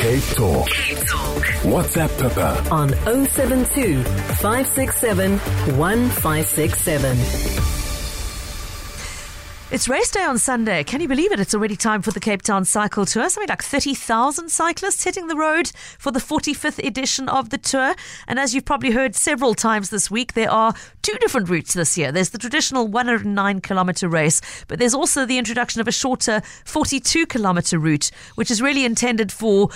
Cape Talk. Cape Talk. WhatsApp Pippa on 072 567 1567. It's race day on Sunday. Can you believe it? It's already time for the Cape Town Cycle Tour. Something like 30,000 cyclists hitting the road for the 45th edition of the tour. And as you've probably heard several times this week, there are two different routes this year. There's the traditional 109 kilometer race, but there's also the introduction of a shorter 42 kilometer route, which is really intended for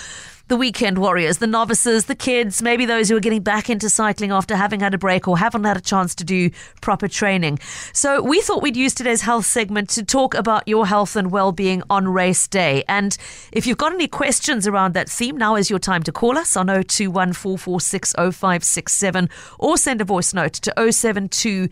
the weekend warriors, the novices, the kids, maybe those who are getting back into cycling after having had a break or haven't had a chance to do proper training. So we thought we'd use today's health segment to talk about your health and well-being on race day. And if you've got any questions around that theme, now is your time to call us on 0214460567 or send a voice note to 072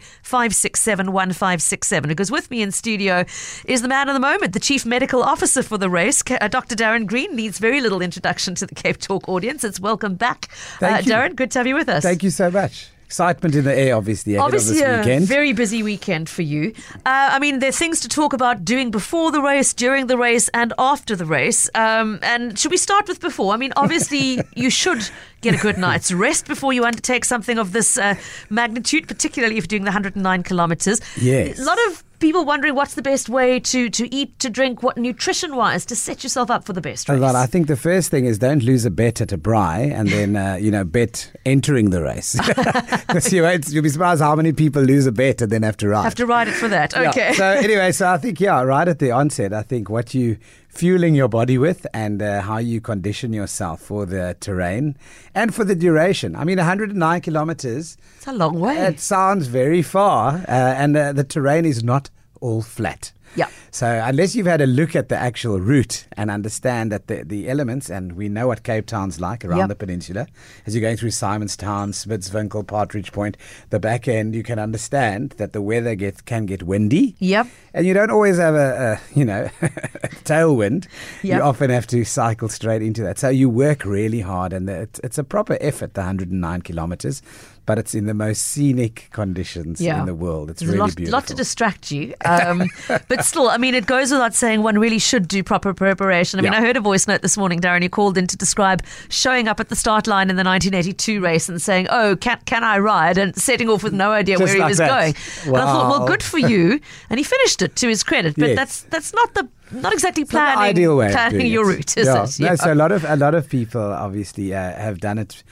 Because with me in studio is the man of the moment, the chief medical officer for the race, uh, Dr. Darren Green. Needs very little introduction to the Cape Talk audience. It's welcome back, uh, Darren. Good to have you with us. Thank you so much. Excitement in the air, obviously, ahead Obviously, of this weekend. a very busy weekend for you. Uh, I mean, there are things to talk about doing before the race, during the race, and after the race. Um, and should we start with before? I mean, obviously, you should get a good night's rest before you undertake something of this uh, magnitude, particularly if you're doing the 109 kilometers. Yes. A lot of people wondering what's the best way to, to eat, to drink, what nutrition wise to set yourself up for the best race. Well, I think the first thing is don't lose a bet at a braai and then, uh, you know, bet entering the race. Because you won't, you'll be surprised how many people lose a bet and then have to ride. Have to ride it for that. Yeah. Okay. So anyway, so I think, yeah, right at the onset, I think what you fueling your body with and uh, how you condition yourself for the terrain and for the duration. I mean, 109 kilometers. it's a long way. It sounds very far, uh, and uh, the terrain is not all flat. Yeah. So unless you've had a look at the actual route and understand that the, the elements, and we know what Cape Town's like around Yep. the peninsula, as you're going through Simonstown, Smitswinkel, Partridge Point, the back end, you can understand that the weather gets can get windy. Yep. And you don't always have a, a you know tailwind. Yep. You often have to cycle straight into that. So you work really hard, and the, it's, it's a proper effort. The 109 kilometers, but it's in the most scenic conditions Yeah. in the world. It's There's really a lot, beautiful. lot to distract you. Um, but still, I mean, it goes without saying one really should do proper preparation. I mean, Yeah. I heard a voice note this morning, Darren, you called in to describe showing up at the start line in the 1982 race and saying, oh, can, can I ride? And setting off with no idea Just where he was that. going. And I thought, well, good for you. And he finished it to his credit. But Yes. that's that's not the not exactly It's not planning, ideal way planning your route, is yeah. it? No, so a lot of a lot of people obviously uh, have done it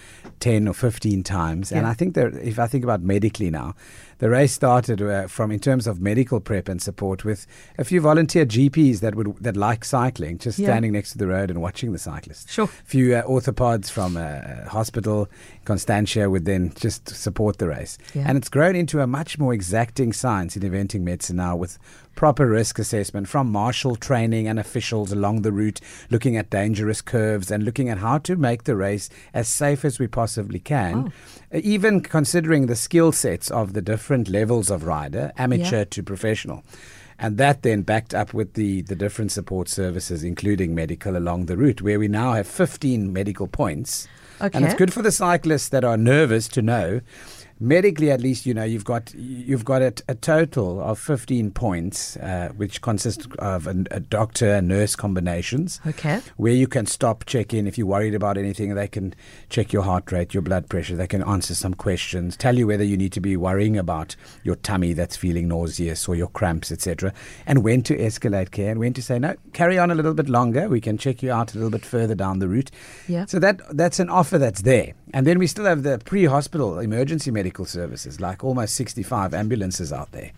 ten or fifteen times, and I think that if I think about medically now, the race started uh, from in terms of medical prep and support with a few volunteer GPs that would that like cycling, just Yeah. standing next to the road and watching the cyclists. Sure. A few uh, orthopods from a hospital, Constantia, would then just support the race, Yeah. and it's grown into a much more exacting science in eventing medicine now with proper risk assessment from marshal training and officials along the route, looking at dangerous curves and looking at how to make the race as safe as we possibly can, Oh. uh, even considering the skill sets of the different levels of rider, amateur Yeah. to professional. And that then backed up with the, the different support services, including medical along the route, where we now have 15 medical points. And it's good for the cyclists that are nervous to know medically at least you know you've got you've got a, a total of 15 points uh, which consist of a, a doctor and nurse combinations Okay. where you can stop check in if you're worried about anything they can check your heart rate your blood pressure they can answer some questions tell you whether you need to be worrying about your tummy that's feeling nauseous or your cramps etc and when to escalate care and when to say no carry on a little bit longer we can check you out a little bit further down the route Yeah. so that that's an offer that's there. And then we still have the pre-hospital emergency medical services, like almost 65 ambulances out there,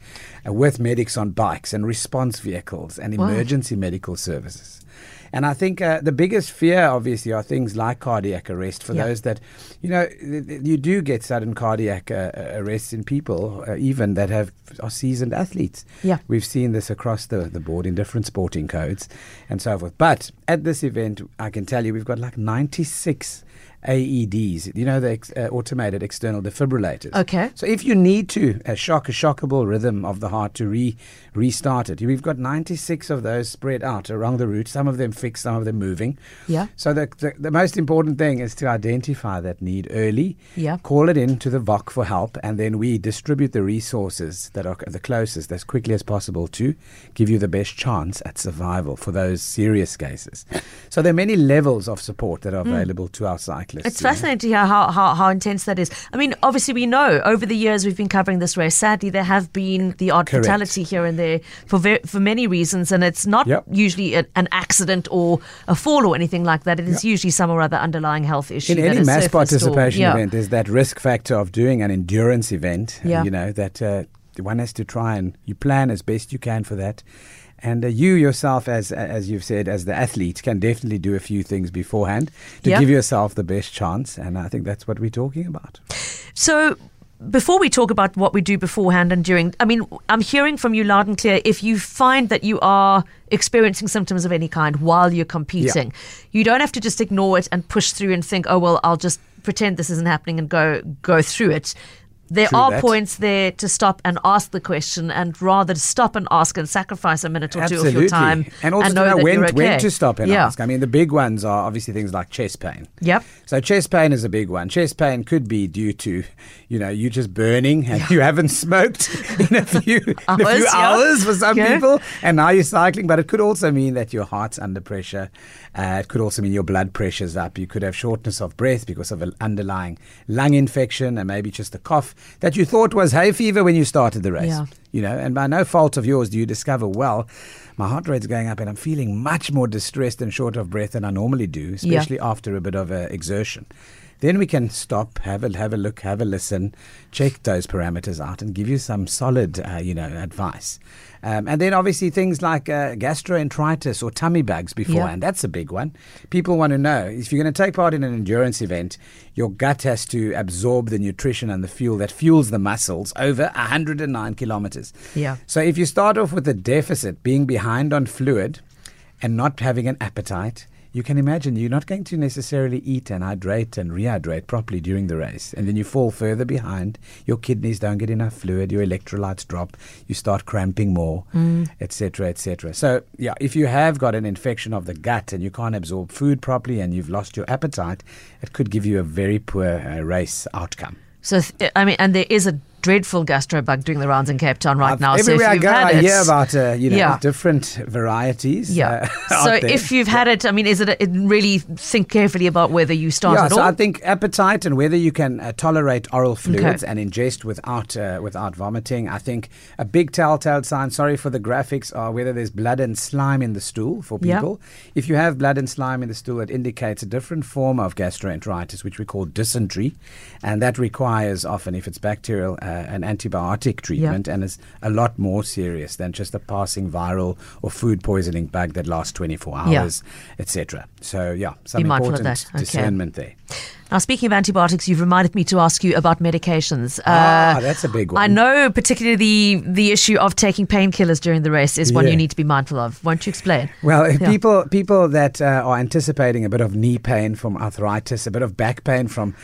uh, with medics on bikes and response vehicles and Wow. emergency medical services. And I think uh, the biggest fear, obviously, are things like cardiac arrest for Yeah. those that, you know, th- th- you do get sudden cardiac uh, uh, arrests in people, uh, even that have are seasoned athletes. Yeah. We've seen this across the, the board in different sporting codes and so forth. But at this event, I can tell you we've got like 96 AEDs, you know, the ex- uh, automated external defibrillators. Okay. So if you need to uh, shock a shockable rhythm of the heart to re restart it, we've got 96 of those spread out along the route, some of them fixed, some of them moving. Yeah. So the, the, the most important thing is to identify that need early, Yeah. call it in to the VOC for help, and then we distribute the resources that are the closest as quickly as possible to give you the best chance at survival for those serious cases. So there are many levels of support that are available to our cyclists. It's know. fascinating to hear how, how, how intense that is. I mean, obviously, we know over the years we've been covering this race. Sadly, there have been the odd Correct. fatality here and there for ver- for many reasons, and it's not Yep. usually a, an accident or a fall or anything like that. It is usually some or other underlying health issue. in any mass surfaced or- participation yeah. event, there's that risk factor of doing an endurance event. Yeah. You know that uh, one has to try and you plan as best you can for that. And uh, you yourself, as as you've said, as the athlete, can definitely do a few things beforehand to Yeah. give yourself the best chance. And I think that's what we're talking about. So, before we talk about what we do beforehand and during, I mean, I'm hearing from you loud and clear. If you find that you are experiencing symptoms of any kind while you're competing, you don't have to just ignore it and push through and think, "Oh well, I'll just pretend this isn't happening and go go through it." There True are that. points there to stop and ask the question, and rather to stop and ask and sacrifice a minute or two of your time, and also know to know that when, you're okay. when to stop and yeah. ask. I mean, the big ones are obviously things like chest pain. Yep. So chest pain is a big one. Chest pain could be due to, you know, you just burning and you haven't smoked in a few, in a Hours, few yeah. hours for some people, and now you're cycling. But it could also mean that your heart's under pressure. Uh, it could also mean your blood pressure's up. You could have shortness of breath because of an underlying lung infection and maybe just a cough that you thought was hay fever when you started the race. Yeah. You know, and by no fault of yours do you discover, well, my heart rate's going up and I'm feeling much more distressed and short of breath than I normally do, Yeah. especially after a bit of uh, exertion. Then we can stop, have a have a look, have a listen, check those parameters out, and give you some solid, uh, you know, advice. Um, and then obviously things like uh, gastroenteritis or tummy bugs beforehand. That's a big one. People want to know if you're going to take part in an endurance event, your gut has to absorb the nutrition and the fuel that fuels the muscles over 109 kilometers. Yeah. So if you start off with a deficit, being behind on fluid, and not having an appetite, you can imagine you're not going to necessarily eat and hydrate and rehydrate properly during the race. And then you fall further behind. Your kidneys don't get enough fluid, your electrolytes drop, you start cramping more, etc., etc. So, yeah, if you have got an infection of the gut and you can't absorb food properly and you've lost your appetite, it could give you a very poor uh, race outcome. So, th- I mean, and there is a dreadful gastro bug doing the rounds in Cape Town right I've- now. So, Everywhere I go, had I it, hear about uh, you know Yeah. different varieties. Yeah. uh, so if you've had it, I mean, is it a, it really think carefully about whether you start yeah, at so all? I think appetite and whether you can uh, tolerate oral fluids Okay. and ingest without uh, without vomiting. I think a big telltale sign. Sorry for the graphics. Are whether there's blood and slime in the stool for Yeah. people. If you have blood and slime in the stool, it indicates a different form of gastroenteritis, which we call dysentery, and that requires often, if it's bacterial, uh, an antibiotic treatment, and is a lot more serious than just a passing viral or food poisoning bug that lasts 24 Yeah. hours, etc. So yeah, some important. Okay. discernment there. Now, speaking of antibiotics, you've reminded me to ask you about medications. Ah, that's a big one. I know, particularly the the issue of taking painkillers during the race is one Yeah. you need to be mindful of. Won't you explain? Well, if Yeah. people people that uh, are anticipating a bit of knee pain from arthritis, a bit of back pain from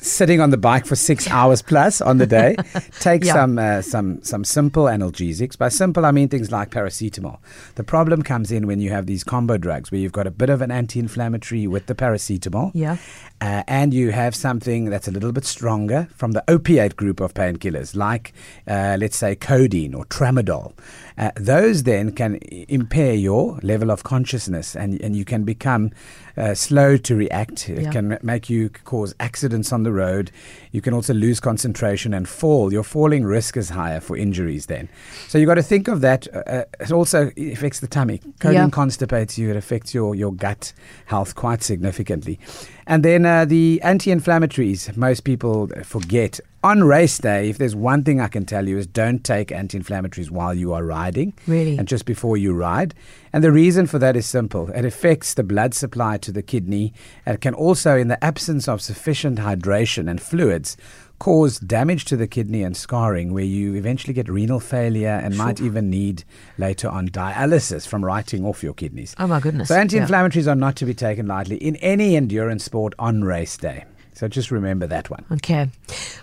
sitting on the bike for six hours plus on the day, take Yeah. some uh, some some simple analgesics. By simple, I mean things like paracetamol. The problem comes in when you have these combo drugs where you've got a bit of an anti-inflammatory with the paracetamol, Yeah. Uh, and you have something that's a little bit stronger from the opiate group of painkillers, like uh, let's say codeine or tramadol. Uh, those then can impair your level of consciousness, and and you can become uh, slow to react. It Yeah. can make you cause accidents on the road. You can also lose concentration and fall. Your falling risk is higher for injuries then. So you've got to think of that. Uh, uh, it also affects the tummy. Codeine Yeah. constipates you. It affects your, your gut health quite significantly. And then uh, the anti-inflammatories, most people forget. On race day, if there's one thing I can tell you is don't take anti-inflammatories while you are riding. Really? And just before you ride. And the reason for that is simple. It affects the blood supply to the kidney. It can also, in the absence of sufficient hydration and fluids, cause damage to the kidney and scarring, where you eventually get renal failure and might even need later on dialysis from writing off your kidneys. Oh, my goodness. So anti-inflammatories are not to be taken lightly in any endurance sport on race day. So just remember that one. Okay.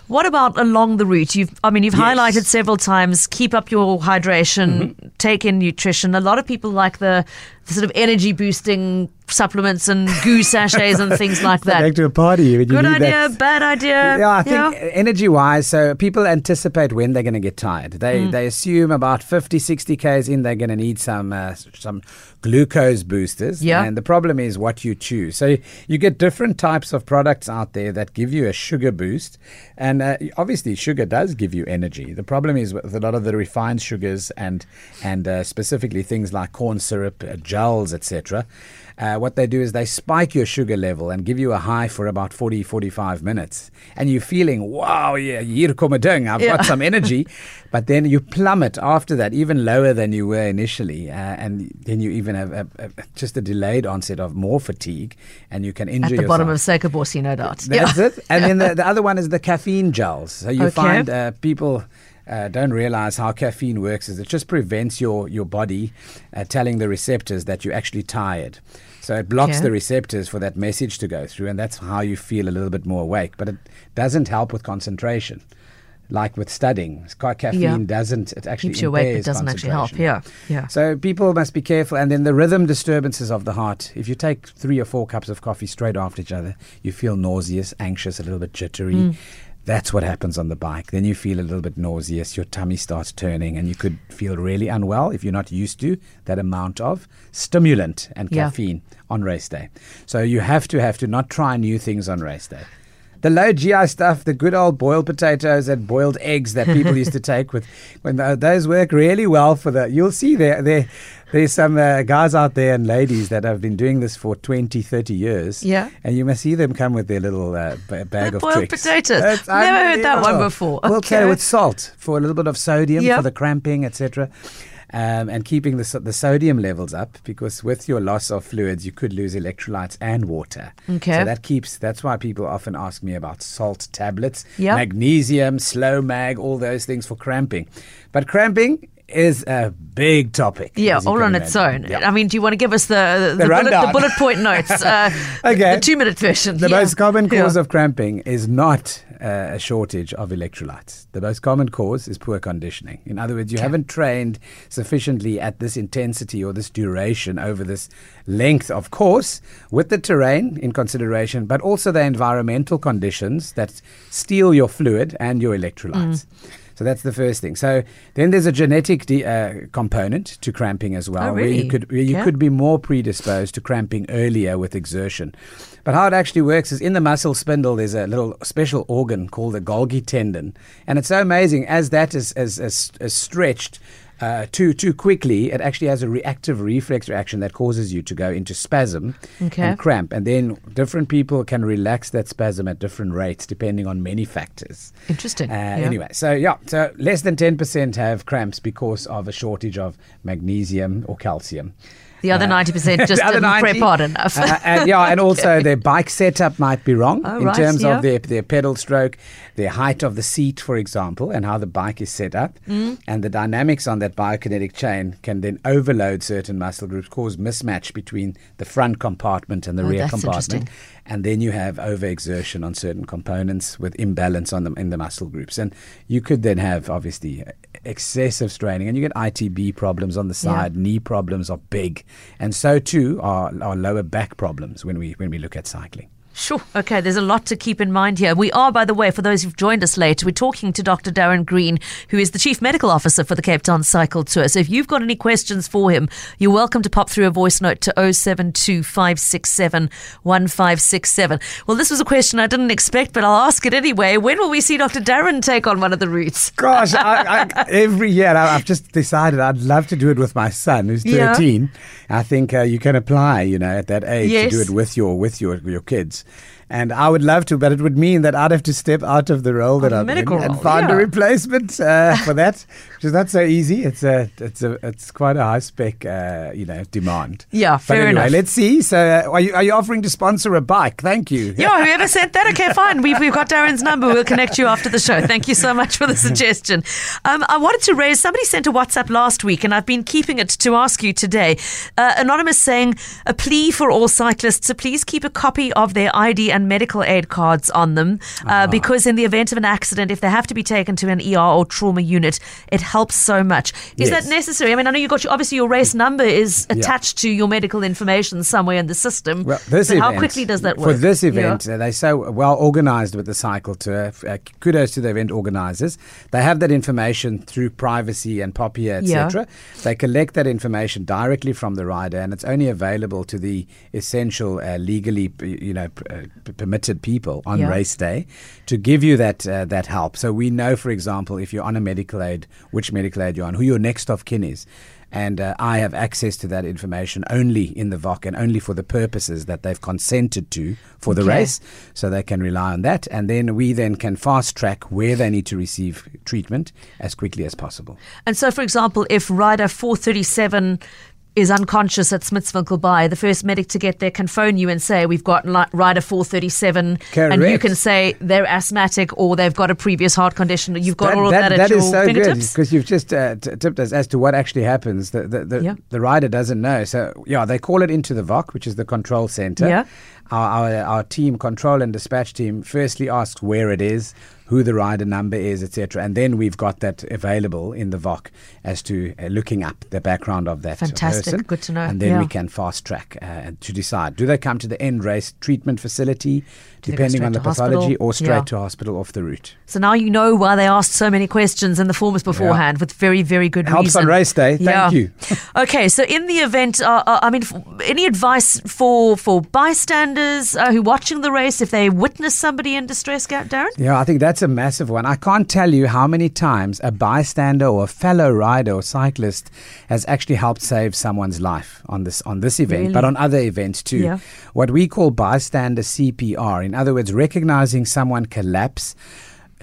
What about along the route? You've, I mean, you've Yes. highlighted several times. Keep up your hydration. Mm-hmm. Take in nutrition. A lot of people like the, the sort of energy boosting supplements and goo sachets and things like that. Back to a party. you Good idea. that- Bad idea. Yeah, I think energy wise, so people anticipate when they're going to get tired. They Mm. they assume about 50, 60 k's in, they're going to need some uh, some glucose boosters. Yeah. And the problem is what you choose. So you get different types of products out there that give you a sugar boost, and uh, obviously sugar does give you energy. The problem is with a lot of the refined sugars and and uh, specifically things like corn syrup, uh, gels, etc. Uh, what they do is they spike your sugar level and give you a high for about 40, 45 minutes. And you're feeling, wow, yeah, hier kom 'n ding, I've Yeah. got some energy. but then you plummet after that, even lower than you were initially. Uh, and then you even have a, a, just a delayed onset of more fatigue and you can injure At the bottom yourself. of Suikerbossie, no doubt. That's it. And then the, the other one is the caffeine gels. So you Okay. find uh, people uh, don't realize how caffeine works. Is it just prevents your your body uh, telling the receptors that you're actually tired. So it blocks Okay. the receptors for that message to go through, and that's how you feel a little bit more awake. But it doesn't help with concentration. Like with studying, caffeine Yeah. doesn't. It actually Keeps you awake, but doesn't actually help. Yeah. Yeah. So people must be careful. And then the rhythm disturbances of the heart. If you take three or four cups of coffee straight after each other, you feel nauseous, anxious, a little bit jittery. Mm. That's what happens on the bike. Then you feel a little bit nauseous, your tummy starts turning, and you could feel really unwell if you're not used to that amount of stimulant and Yeah. caffeine on race day. So you have to have to not try new things on race day. The low GI stuff, the good old boiled potatoes and boiled eggs that people used to take with, when those work really well for the. You'll see there, there there's some uh, guys out there and ladies that have been doing this for 20, 30 years. Yeah. And you must see them come with their little uh, b- bag of Boiled tricks. potatoes. It's Never heard that one before. We'll Okay. with salt for a little bit of sodium Yeah. for the cramping, etc. Um, and keeping the, the sodium levels up because with your loss of fluids, you could lose electrolytes and water. Okay. So that keeps, that's why people often ask me about salt tablets, Yeah. magnesium, slow mag, all those things for cramping. But cramping is a big topic. Yeah, all on its imagine. own. I mean, do you want to give us the the, bullet, the bullet point notes? Uh, Okay. The two minute version. The Yeah. most common cause Yeah. of cramping is not uh, a shortage of electrolytes. The most common cause is poor conditioning. In other words, you haven't trained sufficiently at this intensity or this duration over this length of course, with the terrain in consideration, but also the environmental conditions that steal your fluid and your electrolytes. So that's the first thing. So then there's a genetic de- uh, component to cramping as well, Oh, where really? you could where you Okay. could be more predisposed to cramping earlier with exertion. But how it actually works is in the muscle spindle, there's a little special organ called the Golgi tendon. And it's so amazing as that is, is, is, is stretched. Uh, too too quickly, it actually has a reactive reflex reaction that causes you to go into spasm Okay. and cramp, and then different people can relax that spasm at different rates depending on many factors. Interesting. Uh, Yeah. Anyway, so yeah, so less than ten percent have cramps because of a shortage of magnesium or calcium. The other Uh, 90% just the other didn't 90, prep hard enough. uh, and yeah, and also their bike setup might be wrong Oh, in right, terms yeah. of their, their pedal stroke, their height of the seat, for example, and how the bike is set up. Mm. And the dynamics on that biokinetic chain can then overload certain muscle groups, cause mismatch between the front compartment and the Oh, rear compartment. And then you have overexertion on certain components with imbalance on them in the muscle groups. And you could then have, obviously, excessive straining. And you get ITB problems on the Yeah. side, knee problems are big. And so too are, are lower back problems when we, when we look at cycling. Sure. Okay, there's a lot to keep in mind here. We are, by the way, for those who've joined us late, we're talking to Dr. Darren Green, who is the Chief Medical Officer for the Cape Town Cycle Tour. So if you've got any questions for him, you're welcome to pop through a voice note to 072 1567. Well, this was a question I didn't expect, but I'll ask it anyway. When will we see Dr. Darren take on one of the routes? Gosh, I, I, every year I, I've just decided I'd love to do it with my son, who's Yeah. thirteen. I think uh, you can apply, you know, at that age Yes. to do it with your with your your kids. And I would love to, but it would mean that I'd have to step out of the role that I'm in medical and find yeah. a replacement uh, for that, which is not so easy. It's a, it's a, it's quite a high spec, uh, you know, demand. Yeah, But fair anyway, enough. let's see. So, uh, are you are you offering to sponsor a bike? Thank you. Yeah, whoever sent that, okay, fine. We've, we've got Darren's number. We'll connect you after the show. Thank you so much for the suggestion. Um, I wanted to raise, somebody sent a WhatsApp last week, and I've been keeping it to ask you today. Uh, Anonymous saying, a plea for all cyclists to please keep a copy of their ID and medical aid cards on them, uh, because in the event of an accident, if they have to be taken to an ER or trauma unit, it helps so much. Is Yes. that necessary? I mean, I know you got your, obviously your race number is attached to your medical information somewhere in the system. Well, this but event, how quickly does that work? For this Yeah. event, uh, they're so well organised with the cycle tour. Uh, kudos to the event organisers. They have that information through privacy and Yeah. etc. They collect that information directly from the rider, and it's only available to the essential, uh, legally, you know, permitted people on Yeah. race day to give you that uh, that help. So we know, for example, if you're on a medical aid, which medical aid you're on, who your next of kin is. And uh, I have access to that information only in the VOC and only for the purposes that they've consented to for the Okay. race. So they can rely on that. And then we then can fast track where they need to receive treatment as quickly as possible. And so, for example, if rider 437 is unconscious at Smithsville by the first medic to get there can phone you and say, We've got rider 437. And you can say they're asthmatic or they've got a previous heart condition. You've got all of that, at that your is so good fingertips. because you've just uh, t- tipped us as to what actually happens. The the, the, Yeah. the rider doesn't know. So yeah, they call it into the VOC, which is the control center. Yeah. Our, our our team, control and dispatch team, firstly asks where it is, who the rider number is, etc., and then we've got that available in the VOC as to uh, looking up the background of that Fantastic. person. Good to know. And then Yeah. we can fast track uh, to decide: do they come to the end race treatment facility, Do depending on the to hospital? pathology, or straight Yeah. to hospital off the route? So now you know why they asked so many questions in the forms beforehand with very, very good Helps reason. on race day. Thank Yeah. you. okay, so in the event, uh, uh, I mean, f- any advice for for bystanders uh, who are watching the race if they witness somebody in distress, Darren? Yeah, I think that's a massive one. I can't tell you how many times a bystander or a fellow rider or cyclist has actually helped save someone's life on this on this event, Really? but on other events too. Yeah. What we call bystander CPR, in other words, recognizing someone collapse.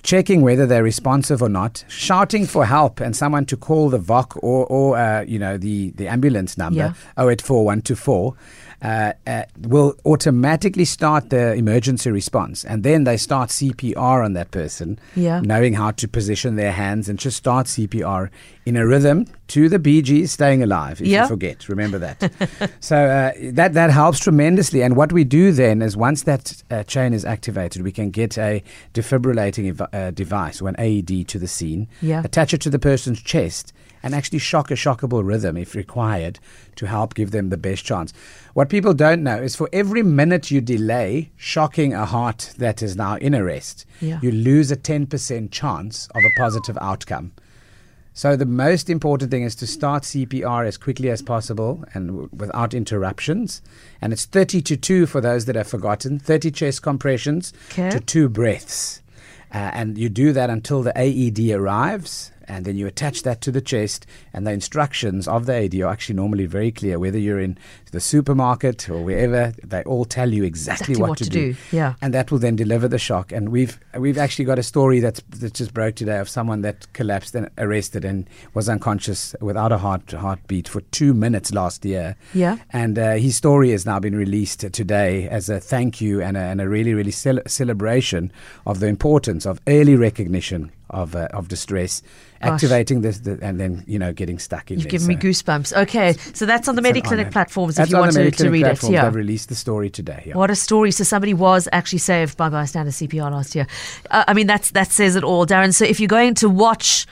Checking whether they're responsive or not, shouting for help, and someone to call the VOC or, or uh, you know, the, the ambulance number, Yeah. 084124, uh, uh, will automatically start the emergency response. And then they start CPR on that person, Yeah. knowing how to position their hands and just start CPR in a rhythm to the Bee Gees staying alive. If Yeah. you forget, remember that. so uh, that, that helps tremendously. And what we do then is once that uh, chain is activated, we can get a defibrillating ev- uh, device or an AED to the scene, Yeah. attach it to the person's chest, and actually shock a shockable rhythm if required to help give them the best chance. What people don't know is for every minute you delay shocking a heart that is now in arrest, Yeah. you lose a 10% chance of a positive outcome. So the most important thing is to start CPR as quickly as possible and w- without interruptions. And it's 30 to 2 for those that have forgotten, 30 chest compressions Okay. to 2 breaths. Uh, and you do that until the AED arrives, and then you attach that to the chest. And the instructions of the AED are actually normally very clear. Whether you're in the supermarket or wherever, they all tell you exactly, Exactly what, what to, to do. do, yeah. And that will then deliver the shock. And we've we've actually got a story that's that just broke today of someone that collapsed and arrested and was unconscious without a heart heartbeat for two minutes last year. Yeah. And uh, his story has now been released today as a thank you and a, and a really, really cel- celebration of the importance of early recognition of, uh, of distress, Gosh. activating this, the, and then, you know, getting stuck in You've there. given me goosebumps. Okay, so that's on the MediClinic platforms That's if you want to, to read it. Yeah. They've released the story today. Yeah. What a story! So somebody was actually saved by bystander CPR last year. Uh, I mean, that's that says it all, Darren. So if you're going to watch.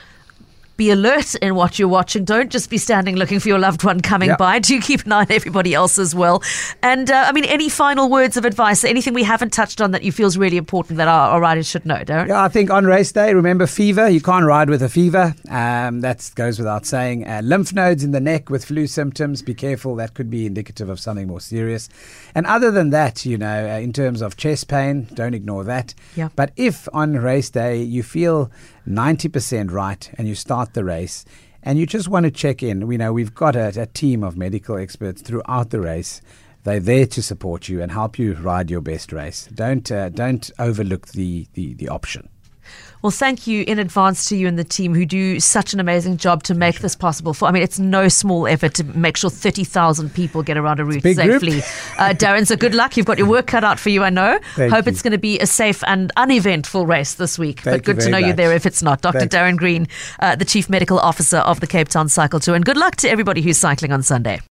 Be alert in what you're watching. Don't just be standing looking for your loved one coming Yeah. by. Do keep an eye on everybody else as well. And uh, I mean, any final words of advice? Anything we haven't touched on that you feel is really important that our, our riders should know, Darren? Yeah, I think on race day, remember fever. You can't ride with a fever. Um, that goes without saying. Uh, lymph nodes in the neck with flu symptoms. Be careful. That could be indicative of something more serious. And other than that, you know, uh, in terms of chest pain, don't ignore that. Yeah. But if on race day you feel 90% right and you start the race and you just want to check in, we know we've got a, a team of medical experts throughout the race They're there to support you and help you ride your best race. Don't uh, don't overlook the, the, the option. Well, thank you in advance to you and the team who do such an amazing job to make this possible. For I mean, it's no small effort to make sure thirty thousand people get around a route safely. Uh, Darren, so good luck. You've got your work cut out for you, I know. Thank Hope you. it's going to be a safe and uneventful race this week. Thank but good to know very you're there if it's not. Dr. Thank- Darren Green, uh, the Chief Medical Officer of the Cape Town Cycle Tour, and good luck to everybody who's cycling on Sunday.